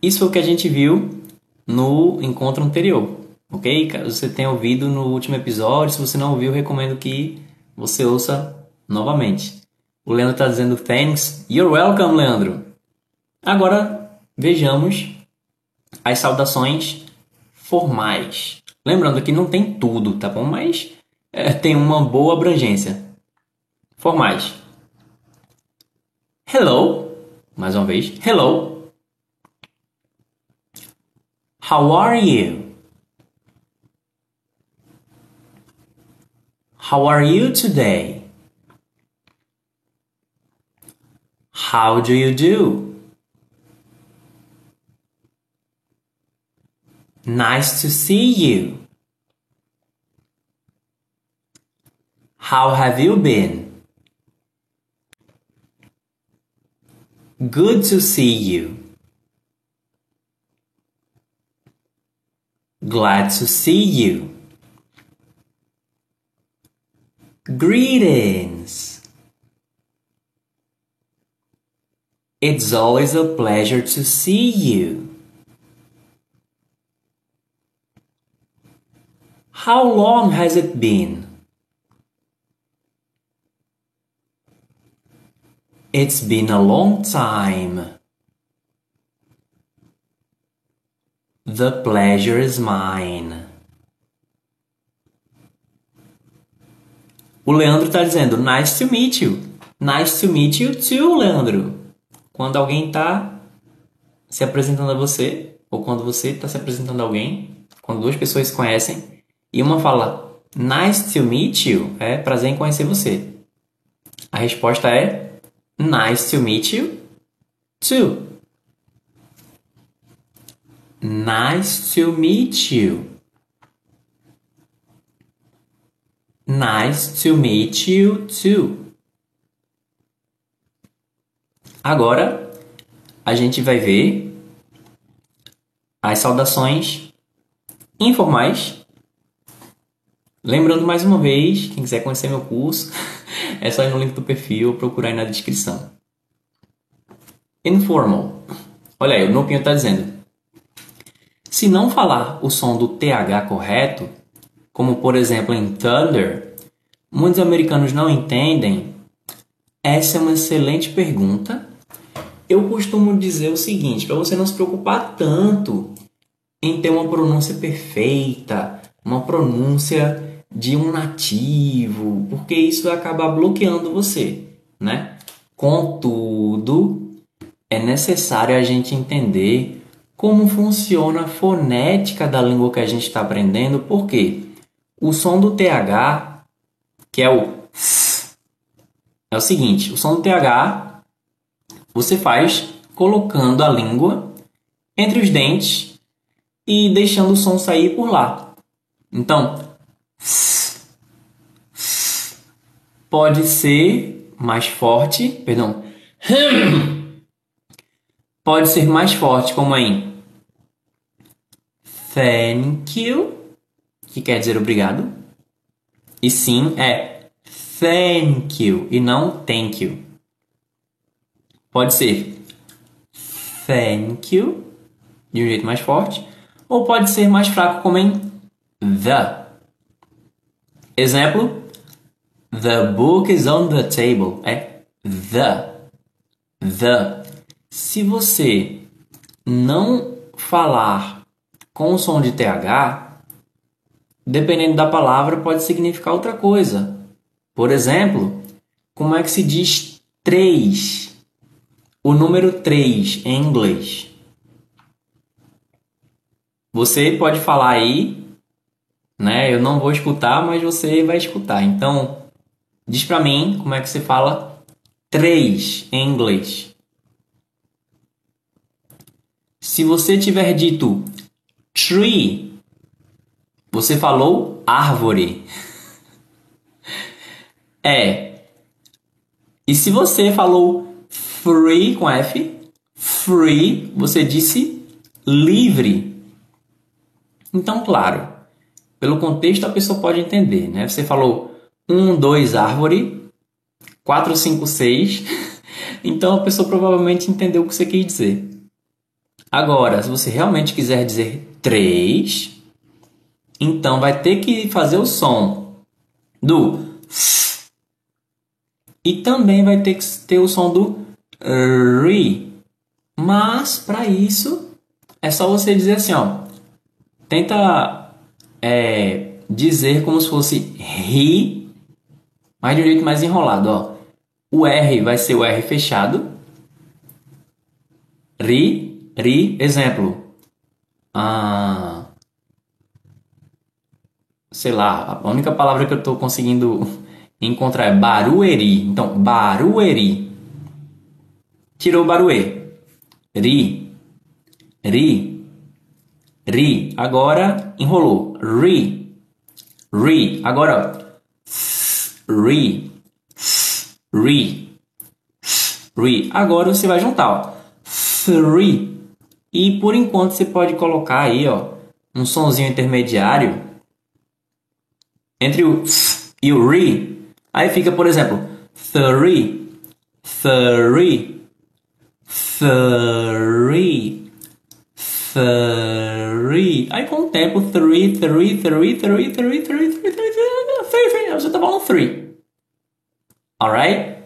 Isso foi o que a gente viu no encontro anterior, ok? Caso você tenha ouvido no último episódio, se você não ouviu, recomendo que você ouça novamente. O Leandro está dizendo thanks. You're welcome, Leandro. Agora vejamos as saudações formais. Lembrando que não tem tudo, tá bom? Mas é, tem uma boa abrangência. Formais. Hello. Mais uma vez. Hello. How are you? How are you today? How do you do? Nice to see you. How have you been? Good to see you. Glad to see you. Greetings. It's always a pleasure to see you. How long has it been? It's been a long time. The pleasure is mine. O Leandro está dizendo, nice to meet you. Nice to meet you too, Leandro. quando alguém está se apresentando a você, ou quando você está se apresentando a alguém, quando duas pessoas se conhecem, e uma fala Nice to meet you, é prazer em conhecer você. A resposta é Nice to meet you too. Nice to meet you. Nice to meet you too. Agora a gente vai ver as saudações informais. Lembrando mais uma vez, quem quiser conhecer meu curso, é só ir no link do perfil ou procurar aí na descrição. Informal. Olha aí, o Nopinho está dizendo. Se não falar o som do TH correto, como por exemplo em Thunder, muitos americanos não entendem. Essa é uma excelente pergunta eu costumo dizer o seguinte, para você não se preocupar tanto em ter uma pronúncia perfeita, uma pronúncia de um nativo, porque isso vai acabar bloqueando você, né? Contudo, é necessário a gente entender como funciona a fonética da língua que a gente está aprendendo, porque o som do TH, que é o é o seguinte, o som do TH você faz colocando a língua entre os dentes e deixando o som sair por lá. Então, pode ser mais forte, perdão, pode ser mais forte, como em thank you, que quer dizer obrigado, e sim é thank you e não thank you. Pode ser thank you, de um jeito mais forte, ou pode ser mais fraco, como em the. Exemplo: The book is on the table. É the. The. Se você não falar com o som de TH, dependendo da palavra, pode significar outra coisa. Por exemplo, como é que se diz três? O número 3 em inglês. Você pode falar aí, né? Eu não vou escutar, mas você vai escutar. Então, diz para mim como é que você fala 3 em inglês. Se você tiver dito tree, você falou árvore. é. E se você falou free com F, free, você disse livre. Então, claro, pelo contexto a pessoa pode entender, né? Você falou um, dois, árvore, quatro, cinco, seis. Então a pessoa provavelmente entendeu o que você quis dizer. Agora, se você realmente quiser dizer três, então vai ter que fazer o som do e também vai ter que ter o som do re. Mas para isso é só você dizer assim, ó. Tenta é, dizer como se fosse ri, mas de um jeito mais enrolado, ó. O R vai ser o R fechado. Ri, ri, exemplo. Ah, sei lá, a única palavra que eu estou conseguindo encontrar é barueri. Então, barueri. Tirou o baruê. Ri. Ri. Ri. Agora enrolou. Ri. Ri. Agora. Ri. Ri. Ri. Agora você vai juntar. Three. E por enquanto você pode colocar aí, ó, um sonzinho intermediário entre o e o re. Aí fica, por exemplo, three, three, three, three. Aí com o tempo, three, three, three, three, three, three, three, three, three, three. Você tá falando three. Alright?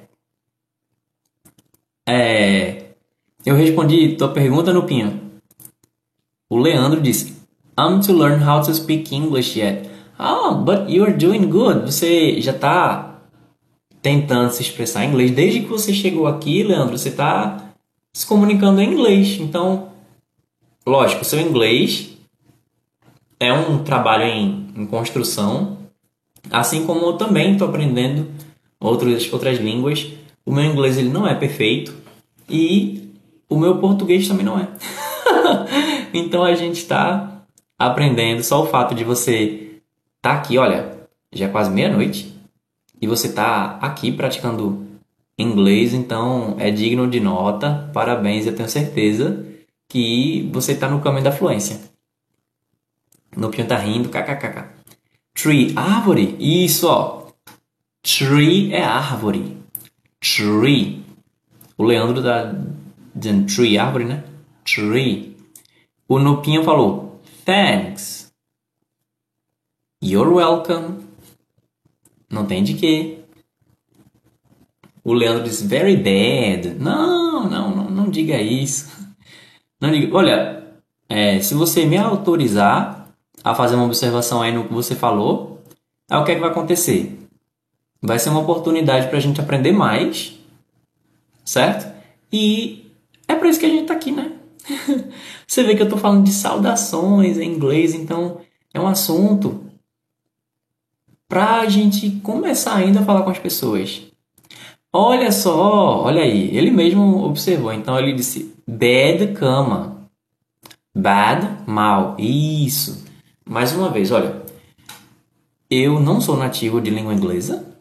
É, eu respondi tua pergunta no Pinho. O Leandro disse: I'm to learn how to speak English yet. Ah, but you are doing good. Você já está tentando se expressar em inglês. Desde que você chegou aqui, Leandro, você está se comunicando em inglês. Então, lógico, seu inglês é um trabalho em, em construção, assim como eu também estou aprendendo outras, outras línguas. O meu inglês ele não é perfeito e o meu português também não é. então a gente está aprendendo. Só o fato de você estar tá aqui, olha, já é quase meia-noite e você está aqui praticando inglês, então é digno de nota. Parabéns, eu tenho certeza que você está no caminho da fluência. No Pinho tá rindo, kkkk. Tree, árvore. Isso, ó. Tree é árvore. Tree. O Leandro tá dizendo tree, árvore, né? Tree. O Nupinho falou thanks. You're welcome. Não tem de quê. O Leandro diz very bad. Não, não, não, não diga isso. Não diga. Olha, é, se você me autorizar a fazer uma observação aí no que você falou, é o que, é que vai acontecer. Vai ser uma oportunidade para a gente aprender mais, certo? E é para isso que a gente está aqui, né? você vê que eu estou falando de saudações em inglês, então é um assunto para a gente começar ainda a falar com as pessoas. Olha só, olha aí, ele mesmo observou. Então ele disse bad cama. Bad, mal. Isso. Mais uma vez, olha. eu não sou nativo de língua inglesa,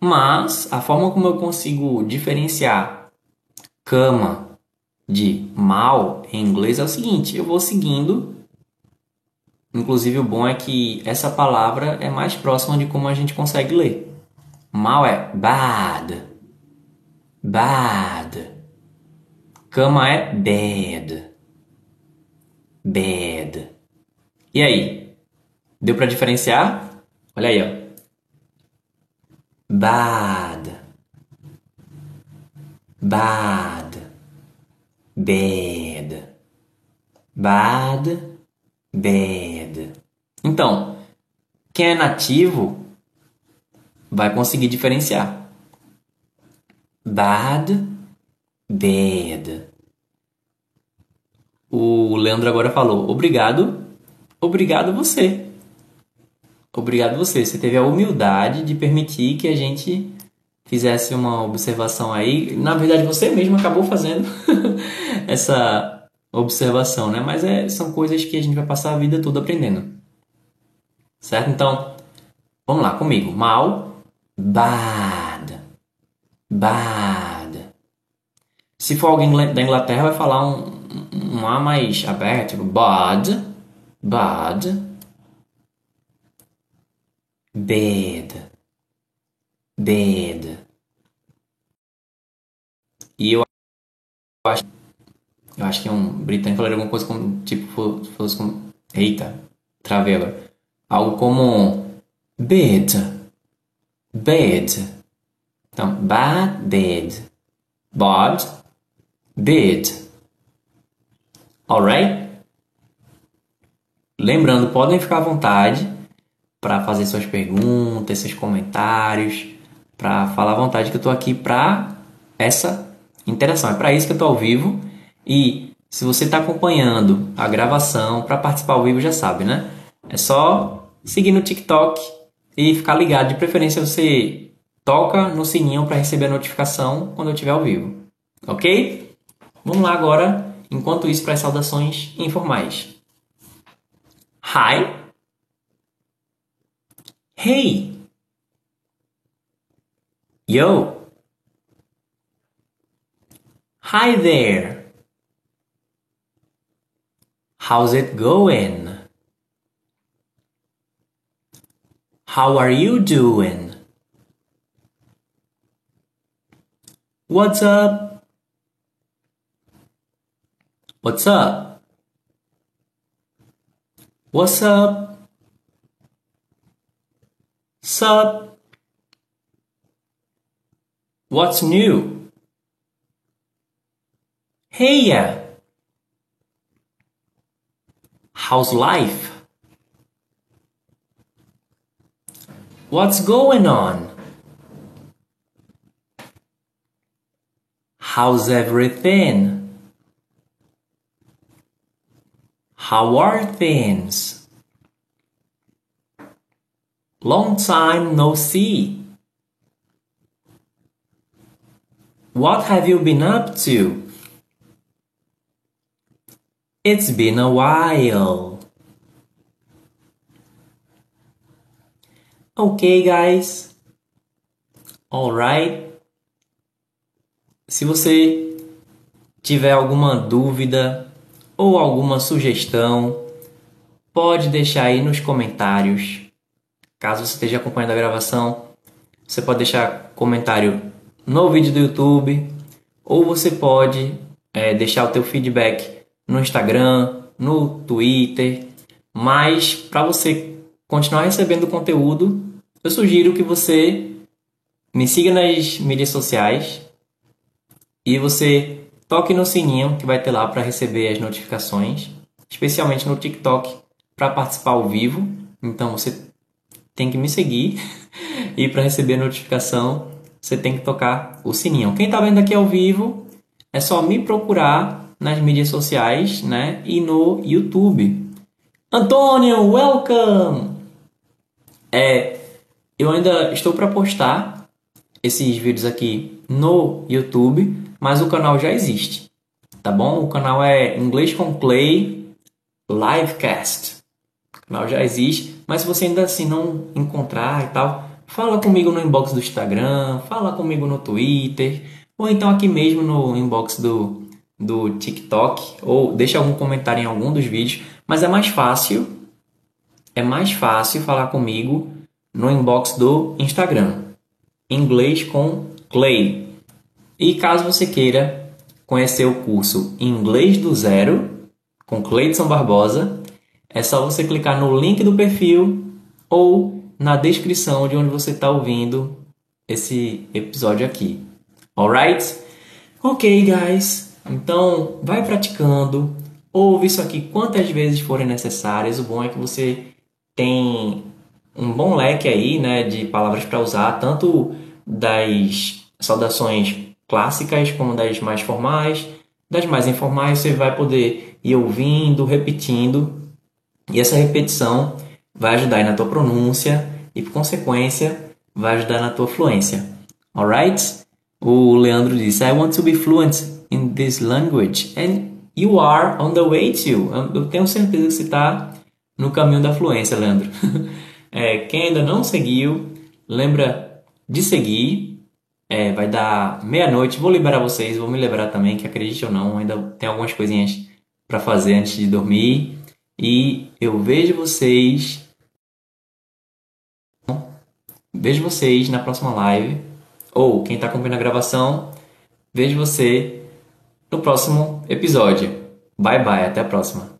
mas a forma como eu consigo diferenciar cama de mal em inglês é o seguinte: eu vou seguindo. Inclusive, o bom é que essa palavra é mais próxima de como a gente consegue ler. Mal é bad, bad. Cama é bad, bad. E aí? Deu para diferenciar? Olha aí, ó. Bad, bad, bad, bad, bad. Então, quem é nativo vai conseguir diferenciar. Bad, bad. O Leandro agora falou: obrigado, obrigado você. Obrigado você. Você teve a humildade de permitir que a gente fizesse uma observação aí. Na verdade, você mesmo acabou fazendo essa observação, né? Mas é, são coisas que a gente vai passar a vida toda aprendendo. Certo? Então, vamos lá comigo. Mal, bad, bad. Se for alguém da Inglaterra, vai falar um, um A mais aberto, tipo bad, bad bad, bad. E eu acho, eu acho que um britânico falaria alguma coisa como, tipo, fosse como, eita, travei. Algo como bad, bad. Então, bad, bad, bad, bad. Alright? Lembrando, podem ficar à vontade para fazer suas perguntas, seus comentários, para falar à vontade que eu estou aqui para essa interação. É para isso que eu estou ao vivo. E se você está acompanhando a gravação, para participar ao vivo já sabe, né? É só seguir no TikTok e ficar ligado. De preferência você toca no sininho para receber a notificação quando eu estiver ao vivo. Ok? Vamos lá agora, enquanto isso, para as saudações informais. Hi! Hey! Yo! Hi there! How's it going? How are you doing? What's up? What's up? What's up? Sup? What's new? Hey. How's life? What's going on? How's everything? How are things? Long time no see. What have you been up to? It's been a while. Okay, guys. Alright. Se você tiver alguma dúvida ou alguma sugestão, pode deixar aí nos comentários. Caso você esteja acompanhando a gravação, você pode deixar comentário no vídeo do YouTube ou você pode é, deixar o teu feedback no Instagram, no Twitter. Mas para você continuar recebendo conteúdo, eu sugiro que você me siga nas mídias sociais e você toque no sininho que vai ter lá para receber as notificações, especialmente no TikTok para participar ao vivo. Então você tem que me seguir e para receber notificação você tem que tocar o sininho. Quem está vendo aqui ao vivo é só me procurar nas mídias sociais, né, e no YouTube. Antônio, welcome. É, eu ainda estou para postar esses vídeos aqui no YouTube, mas o canal já existe, tá bom? O canal é Inglês com Clay Livecast. O canal já existe, mas se você ainda assim não encontrar e tal, fala comigo no inbox do Instagram, fala comigo no Twitter, ou então aqui mesmo no inbox do, do TikTok, ou deixa algum comentário em algum dos vídeos, mas é mais fácil, é mais fácil falar comigo no inbox do Instagram. Inglês com Clay. E caso você queira conhecer o curso Inglês do Zero com Cleidson Barbosa, é só você clicar no link do perfil ou na descrição de onde você está ouvindo esse episódio aqui. Alright? Ok, guys. Então, vai praticando. Ouve isso aqui quantas vezes forem necessárias. O bom é que você tem um bom leque aí, né, de palavras para usar, tanto das saudações clássicas como das mais formais. Das mais informais você vai poder ir ouvindo, repetindo, e essa repetição vai ajudar na tua pronúncia e, por consequência, vai ajudar na tua fluência. Alright? O Leandro disse: I want to be fluent in this language. And you are on the way to. Eu tenho certeza que você está no caminho da fluência, Leandro. é, quem ainda não seguiu, lembra de seguir. É, vai dar meia-noite. Vou liberar vocês, vou me liberar também, que acredite ou não, ainda tem algumas coisinhas para fazer antes de dormir. E eu vejo vocês. Vejo vocês na próxima live. Ou quem está acompanhando a gravação, vejo você no próximo episódio. Bye bye, até a próxima.